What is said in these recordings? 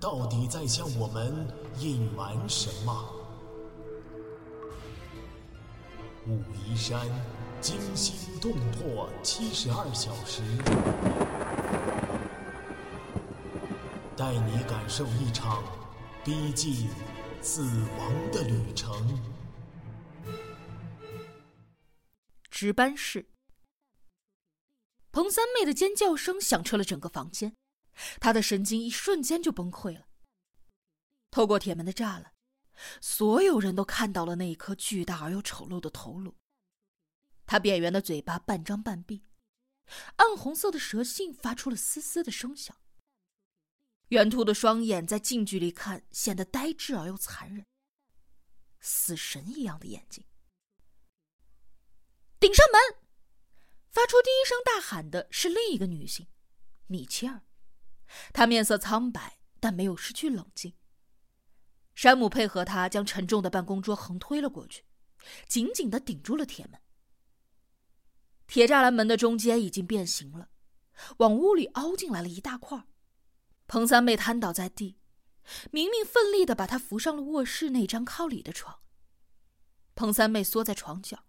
到底在向我们隐瞒什么？武夷山惊心动魄七十二小时，带你感受一场逼近死亡的旅程。值班室，彭三妹的尖叫声响彻了整个房间，他的神经一瞬间就崩溃了。透过铁门的栅栏，所有人都看到了那一颗巨大而又丑陋的头颅。他扁圆的嘴巴半张半闭，暗红色的舌信发出了嘶嘶的声响。圆凸的双眼在近距离看显得呆滞而又残忍，死神一样的眼睛。顶上门！发出第一声大喊的是另一个女性，米切尔。他面色苍白，但没有失去冷静。山姆配合他将沉重的办公桌横推了过去，紧紧的顶住了铁门。铁栅栏门的中间已经变形了，往屋里凹进来了一大块。彭三妹瘫倒在地，明明奋力的把她扶上了卧室那张靠里的床。彭三妹缩在床角，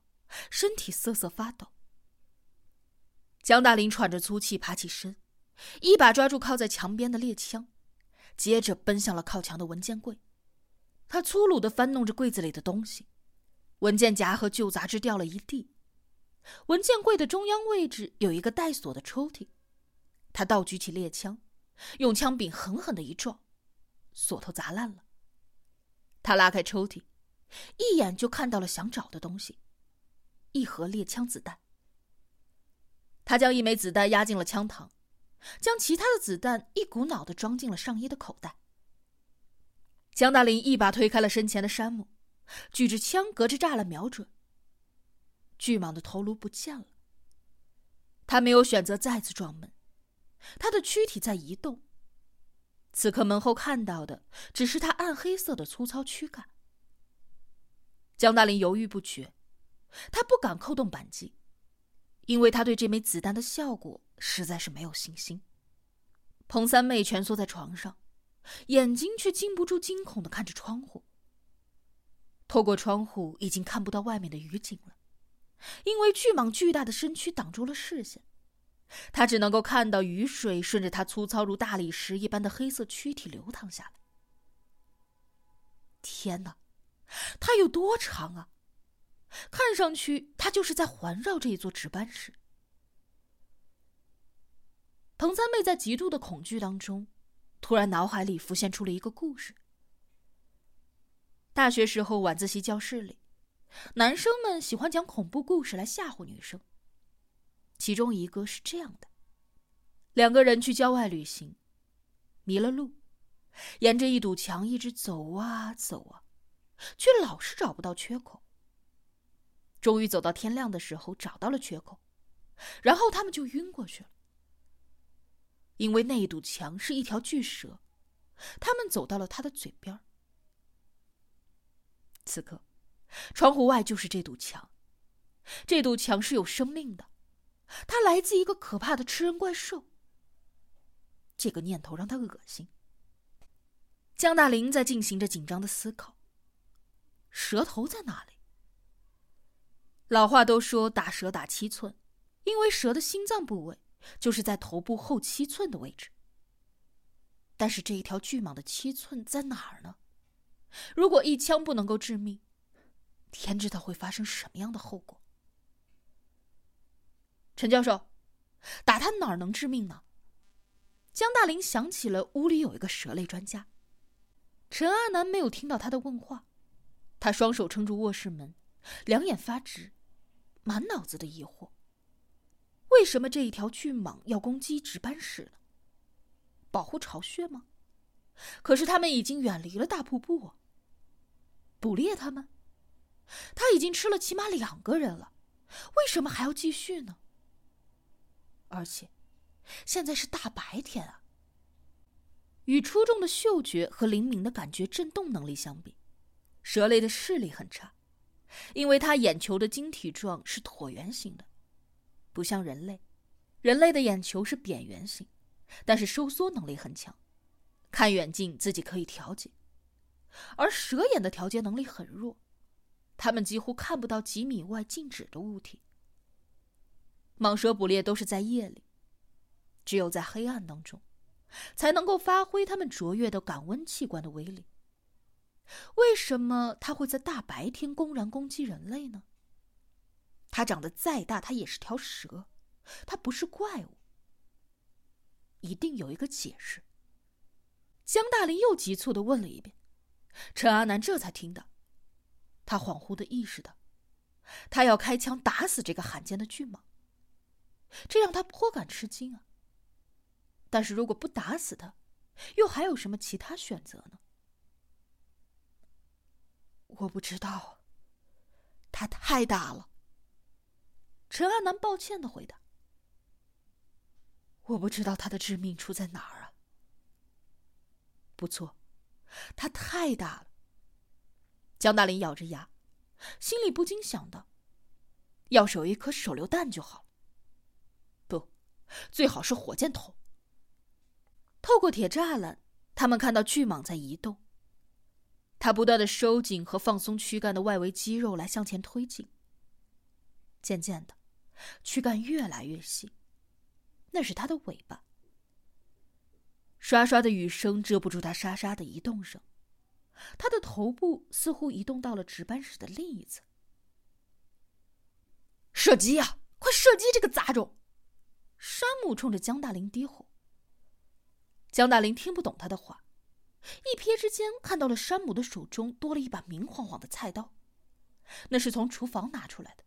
身体瑟瑟发抖。江大林喘着粗气爬起身，一把抓住靠在墙边的猎枪，接着奔向了靠墙的文件柜。他粗鲁的翻弄着柜子里的东西，文件夹和旧杂志掉了一地。文件柜的中央位置有一个带锁的抽屉，他倒举起猎枪，用枪柄狠狠的一撞，锁头砸烂了。他拉开抽屉，一眼就看到了想找的东西——一盒猎枪子弹。他将一枚子弹压进了枪膛，将其他的子弹一股脑的装进了上衣的口袋。江大林一把推开了身前的山姆，举着枪隔着栅栏瞄准。巨蟒的头颅不见了。他没有选择再次撞门，他的躯体在移动。此刻门后看到的只是他暗黑色的粗糙躯干。江大林犹豫不决，他不敢扣动扳机，因为他对这枚子弹的效果实在是没有信心。彭三妹蜷缩在床上，眼睛却禁不住惊恐的看着窗户。透过窗户，已经看不到外面的雨景了。因为巨蟒巨大的身躯挡住了视线，他只能够看到雨水顺着他粗糙如大理石一般的黑色躯体流淌下来。天哪，它有多长啊！看上去，它就是在环绕这一座值班室。彭三妹在极度的恐惧当中，突然脑海里浮现出了一个故事。大学时候晚自习教室里。男生们喜欢讲恐怖故事来吓唬女生。其中一个是这样的：两个人去郊外旅行，迷了路，沿着一堵墙一直走啊走啊，却老是找不到缺口。终于走到天亮的时候，找到了缺口，然后他们就晕过去了。因为那一堵墙是一条巨蛇，他们走到了它的嘴边。此刻。窗户外就是这堵墙，这堵墙是有生命的，它来自一个可怕的吃人怪兽。这个念头让他恶心。江大林在进行着紧张的思考：蛇头在哪里？老话都说打蛇打七寸，因为蛇的心脏部位就是在头部后七寸的位置。但是这一条巨蟒的七寸在哪儿呢？如果一枪不能够致命？天知道会发生什么样的后果。陈教授，打他哪儿能致命呢？江大林想起了屋里有一个蛇类专家。陈阿南没有听到他的问话，他双手撑住卧室门，两眼发直，满脑子的疑惑：为什么这一条巨蟒要攻击值班室呢？保护巢穴吗？可是他们已经远离了大瀑布。捕猎他们？他已经吃了起码两个人了，为什么还要继续呢？而且，现在是大白天啊！与出众的嗅觉和灵敏的感觉震动能力相比，蛇类的视力很差，因为它眼球的晶体状是椭圆形的，不像人类，人类的眼球是扁圆形，但是收缩能力很强，看远近自己可以调节，而蛇眼的调节能力很弱，它们几乎看不到几米外静止的物体。蟒蛇捕猎都是在夜里，只有在黑暗当中。才能够发挥他们卓越的感温器官的威力。为什么它会在大白天公然攻击人类呢？它长得再大，它也是条蛇，它不是怪物。一定有一个解释。江大林又急促的问了一遍，陈阿南这才听到，他恍惚的意识到，他要开枪打死这个罕见的巨蟒，这让他颇感吃惊啊。但是如果不打死他，又还有什么其他选择呢？我不知道，他太大了。陈阿南抱歉的回答：“我不知道他的致命处在哪儿啊。”不错，他太大了。江大林咬着牙，心里不禁想到：要是有一颗手榴弹就好了不，最好是火箭筒。透过铁栅栏，他们看到巨蟒在移动。它不断的收紧和放松躯干的外围肌肉来向前推进。渐渐的，躯干越来越细，那是它的尾巴。刷刷的雨声遮不住它沙沙的移动声。它的头部似乎移动到了值班室的另一侧。射击呀！快射击这个杂种！山姆冲着江大林低吼。江大林听不懂他的话，一瞥之间看到了山姆的手中多了一把明晃晃的菜刀，那是从厨房拿出来的。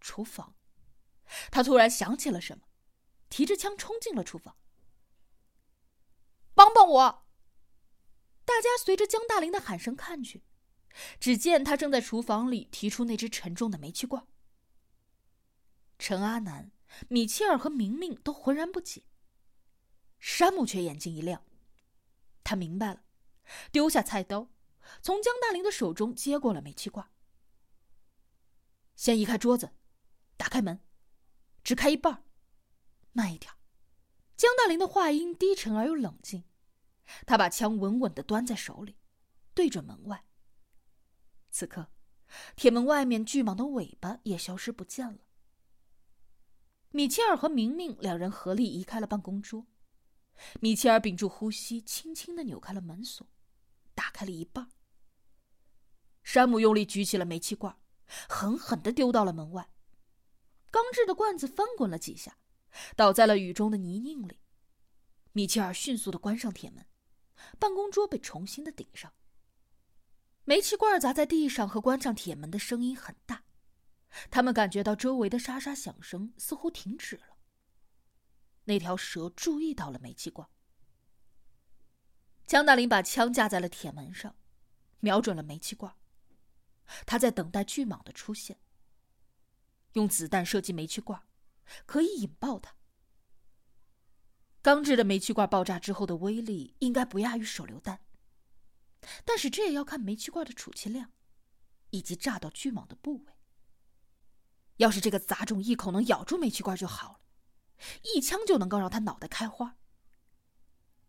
厨房，他突然想起了什么，提着枪冲进了厨房。帮帮我！大家随着江大林的喊声看去，只见他正在厨房里提出那只沉重的煤气罐。陈阿南、米切尔和明明都浑然不解。山姆却眼睛一亮，他明白了，丢下菜刀，从江大林的手中接过了煤气罐。先移开桌子，打开门，只开一半，慢一点。江大林的话音低沉而又冷静，他把枪稳稳的端在手里，对准门外。此刻，铁门外面巨蟒的尾巴也消失不见了。米切尔和明明两人合力移开了办公桌。米切尔屏住呼吸，轻轻的扭开了门锁，打开了一半。山姆用力举起了煤气罐，狠狠的丢到了门外。钢制的罐子翻滚了几下，倒在了雨中的泥泞里。米切尔迅速的关上铁门，办公桌被重新的顶上。煤气罐砸在地上和关上铁门的声音很大，他们感觉到周围的沙沙响声似乎停止了。那条蛇注意到了煤气罐。江大林把枪架在了铁门上，瞄准了煤气罐。他在等待巨蟒的出现。用子弹射击煤气罐，可以引爆它。钢制的煤气罐爆炸之后的威力应该不亚于手榴弹，但是这也要看煤气罐的储气量，以及炸到巨蟒的部位。要是这个杂种一口能咬住煤气罐就好了。一枪就能够让他脑袋开花。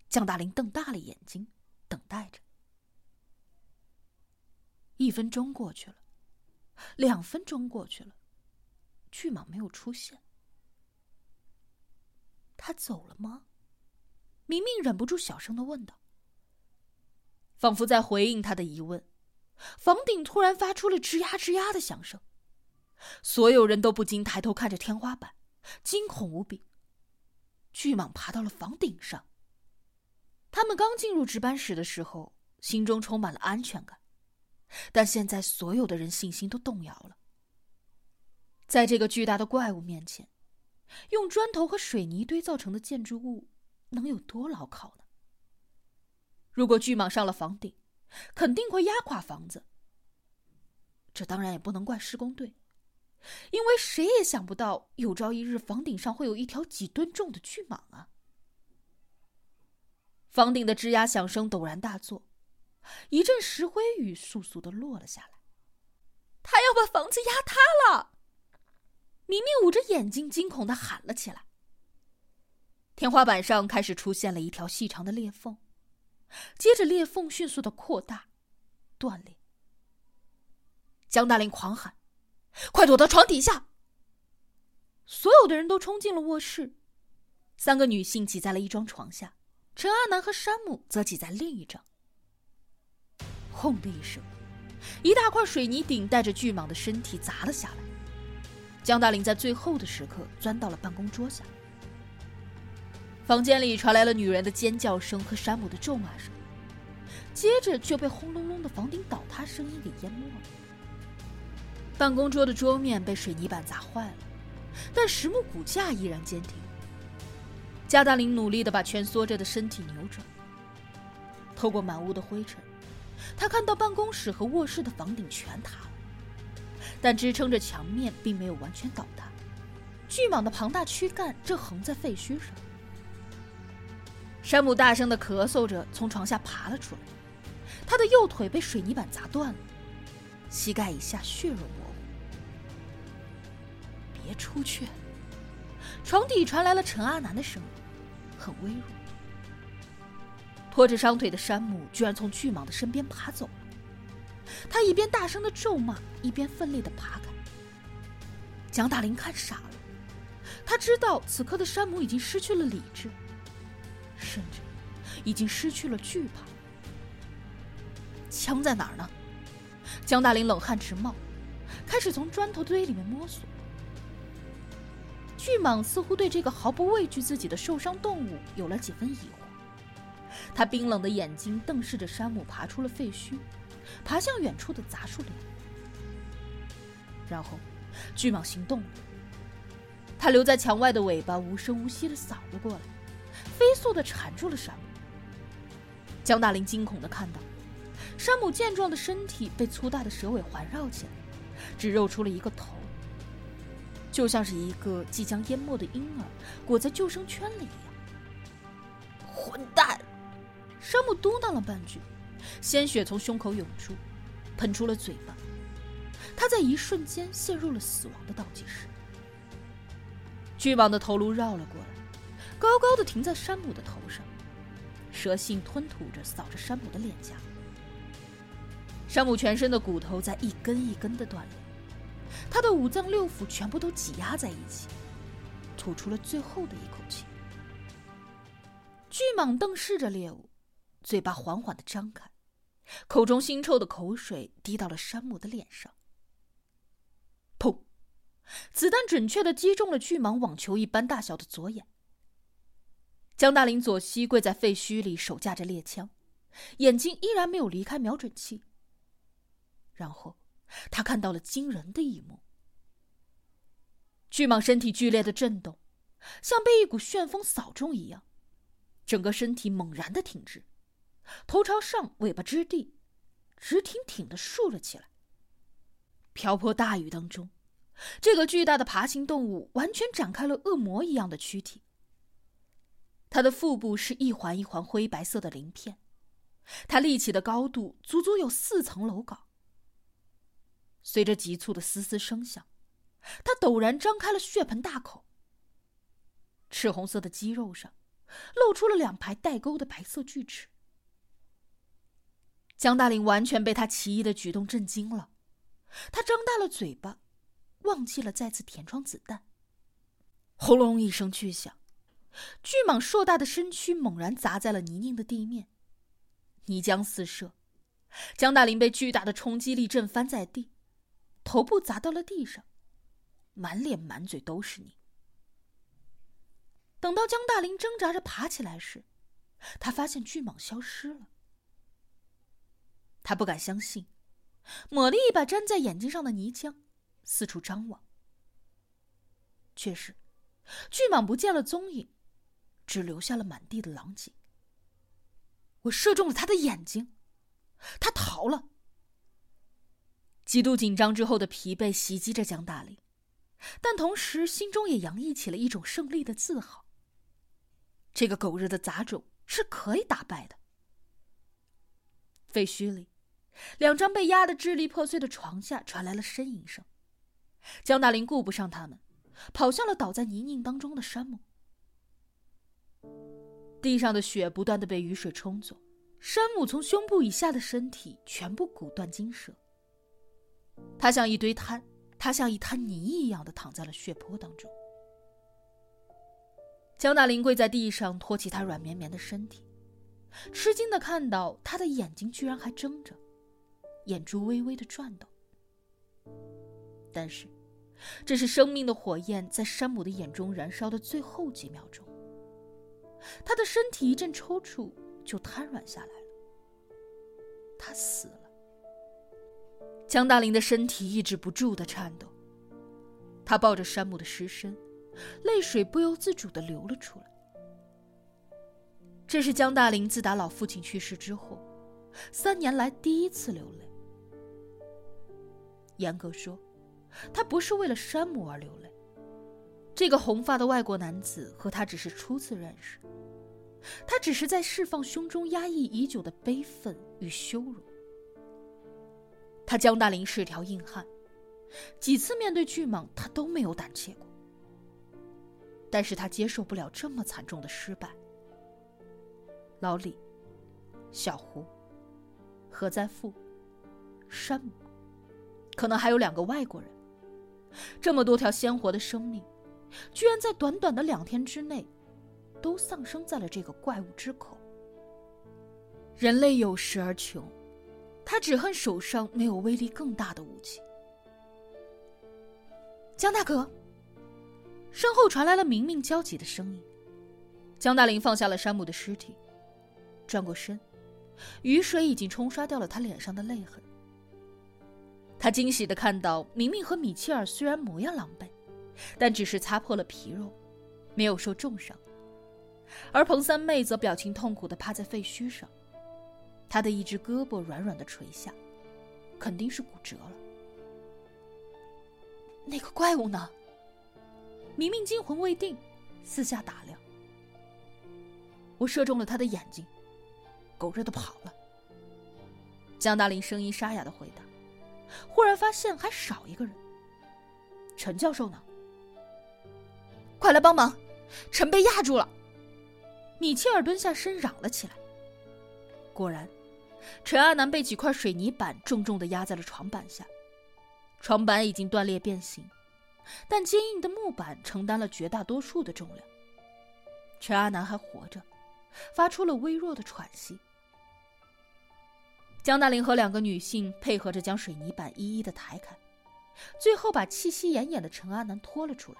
江大林瞪大了眼睛，等待着。一分钟过去了，两分钟过去了，巨蟒没有出现。他走了吗？明明忍不住小声的问道。仿佛在回应他的疑问，房顶突然发出了吱呀吱呀的响声，所有人都不禁抬头看着天花板。惊恐无比。巨蟒爬到了房顶上。他们刚进入值班室的时候，心中充满了安全感，但现在所有的人信心都动摇了。在这个巨大的怪物面前，用砖头和水泥堆造成的建筑物能有多牢靠呢？如果巨蟒上了房顶，肯定会压垮房子。这当然也不能怪施工队，因为谁也想不到有朝一日房顶上会有一条几吨重的巨蟒啊！房顶的吱呀响声陡然大作，一阵石灰雨簌簌的落了下来。他要把房子压塌了！明明捂着眼睛，惊恐的喊了起来。天花板上开始出现了一条细长的裂缝，接着裂缝迅速的扩大、断裂。江大林狂喊：“快躲到床底下！”所有的人都冲进了卧室，三个女性挤在了一张床下。陈阿南和山姆则挤在另一张。轰的一声，一大块水泥顶带着巨蟒的身体砸了下来。江大林在最后的时刻钻到了办公桌下。房间里传来了女人的尖叫声和山姆的咒骂声，接着就被轰隆隆的房顶倒塌声音给淹没了。办公桌的桌面被水泥板砸坏了，但实木骨架依然坚挺。加大林努力的把蜷缩着的身体扭转。透过满屋的灰尘，他看到办公室和卧室的房顶全塌了，但支撑着墙面并没有完全倒塌。巨蟒的庞大躯干正横在废墟上。山姆大声的咳嗽着从床下爬了出来，他的右腿被水泥板砸断了，膝盖以下血肉模糊。别出去！床底传来了陈阿南的声音。很微弱，拖着伤腿的山姆居然从巨蟒的身边爬走了。他一边大声的咒骂，一边奋力的爬开。蒋大林看傻了，他知道此刻的山姆已经失去了理智，甚至已经失去了惧怕。枪在哪儿呢？江大林冷汗直冒，开始从砖头堆里面摸索。巨蟒似乎对这个毫不畏惧自己的受伤动物有了几分疑惑，他冰冷的眼睛瞪视着山姆爬出了废墟，爬向远处的杂树林。然后，巨蟒行动了，它留在墙外的尾巴无声无息的扫了过来，飞速的缠住了山姆。江大林惊恐的看到，山姆健壮的身体被粗大的蛇尾环绕起来，只露出了一个头。就像是一个即将淹没的婴儿裹在救生圈里一样。混蛋！山姆嘟囔了半句，鲜血从胸口涌出，喷出了嘴巴。他在一瞬间陷入了死亡的倒计时。巨蟒的头颅绕了过来，高高的停在山姆的头上，蛇信吞吐着扫着山姆的脸颊。山姆全身的骨头在一根一根的断裂。他的五脏六腑全部都挤压在一起，吐出了最后的一口气。巨蟒瞪视着猎物，嘴巴缓缓的张开，口中腥臭的口水滴到了山姆的脸上。砰！子弹准确的击中了巨蟒网球一般大小的左眼。江大林左膝跪在废墟里，手架着猎枪，眼睛依然没有离开瞄准器。然后。他看到了惊人的一幕：巨蟒身体剧烈的震动，像被一股旋风扫中一样，整个身体猛然的挺直，头朝上，尾巴支地，直挺挺的竖了起来。瓢泼大雨当中，这个巨大的爬行动物完全展开了恶魔一样的躯体。它的腹部是一环一环灰白色的鳞片，它立起的高度足足有四层楼高。随着急促的嘶嘶声响，它陡然张开了血盆大口。赤红色的肌肉上，露出了两排带钩的白色锯齿。江大林完全被他奇异的举动震惊了，他张大了嘴巴，忘记了再次填装子弹。轰隆一声巨响，巨蟒硕大的身躯猛然砸在了泥泞的地面，泥浆四射，江大林被巨大的冲击力震翻在地。头部砸到了地上，满脸满嘴都是泥。等到江大林挣扎着爬起来时，他发现巨蟒消失了。他不敢相信，抹了一把粘在眼睛上的泥浆，四处张望。确实，巨蟒不见了踪影，只留下了满地的狼藉。我射中了他的眼睛，他逃了。极度紧张之后的疲惫袭击着江大林，但同时心中也洋溢起了一种胜利的自豪。这个狗日的杂种是可以打败的。废墟里，两张被压得支离破碎的床下传来了呻吟声。江大林顾不上他们，跑向了倒在泥泞当中的山姆。地上的雪不断的被雨水冲走，山姆从胸部以下的身体全部骨断筋折。他像一堆滩，他像一滩泥一样的躺在了血泊当中。江大林跪在地上，托起他软绵绵的身体，吃惊的看到他的眼睛居然还睁着，眼珠微微的转动。但是，这是生命的火焰在山姆的眼中燃烧的最后几秒钟。他的身体一阵抽搐，就瘫软下来了。他死了。江大林的身体抑制不住的颤抖，他抱着山姆的尸身，泪水不由自主的流了出来。这是江大林自打老父亲去世之后，三年来第一次流泪。严格说，他不是为了山姆而流泪。这个红发的外国男子和他只是初次认识，他只是在释放胸中压抑已久的悲愤与羞辱。他江大林是条硬汉，几次面对巨蟒他都没有胆怯过，但是他接受不了这么惨重的失败。老李、小胡、何在富、山姆，可能还有两个外国人，这么多条鲜活的生命。居然在短短的两天之内，都丧生在了这个怪物之口。人类有时而穷，他只恨手上没有威力更大的武器。江大哥，身后传来了明明焦急的声音。江大林放下了山姆的尸体，转过身，雨水已经冲刷掉了他脸上的泪痕。他惊喜的看到明明和米切尔虽然模样狼狈。但只是擦破了皮肉，没有受重伤。而彭三妹则表情痛苦的趴在废墟上，她的一只胳膊软软的垂下，肯定是骨折了。那个怪物呢？明明惊魂未定，四下打量。我射中了他的眼睛，狗日的跑了。江大林声音沙哑的回答，忽然发现还少一个人。陈教授呢？快来帮忙！陈被压住了。米切尔蹲下身嚷了起来。果然，陈阿南被几块水泥板重重的压在了床板下，床板已经断裂变形，但坚硬的木板承担了绝大多数的重量。陈阿南还活着，发出了微弱的喘息。江大林和两个女性配合着将水泥板一一的抬开，最后把气息奄奄的陈阿南拖了出来。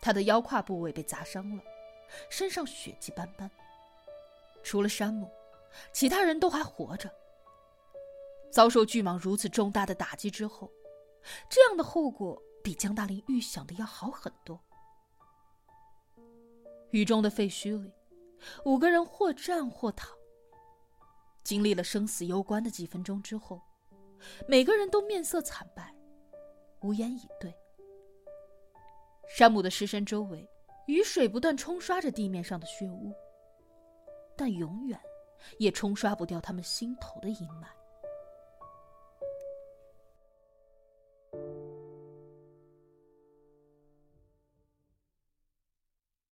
他的腰胯部位被砸伤了，身上血迹斑斑。除了山姆，其他人都还活着。遭受巨蟒如此重大的打击之后，这样的后果比江大林预想的要好很多。雨中的废墟里，五个人或站或躺。经历了生死攸关的几分钟之后，每个人都面色惨白，无言以对。山姆的尸身周围，雨水不断冲刷着地面上的血污，但永远也冲刷不掉他们心头的阴霾。